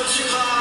Zanzibar.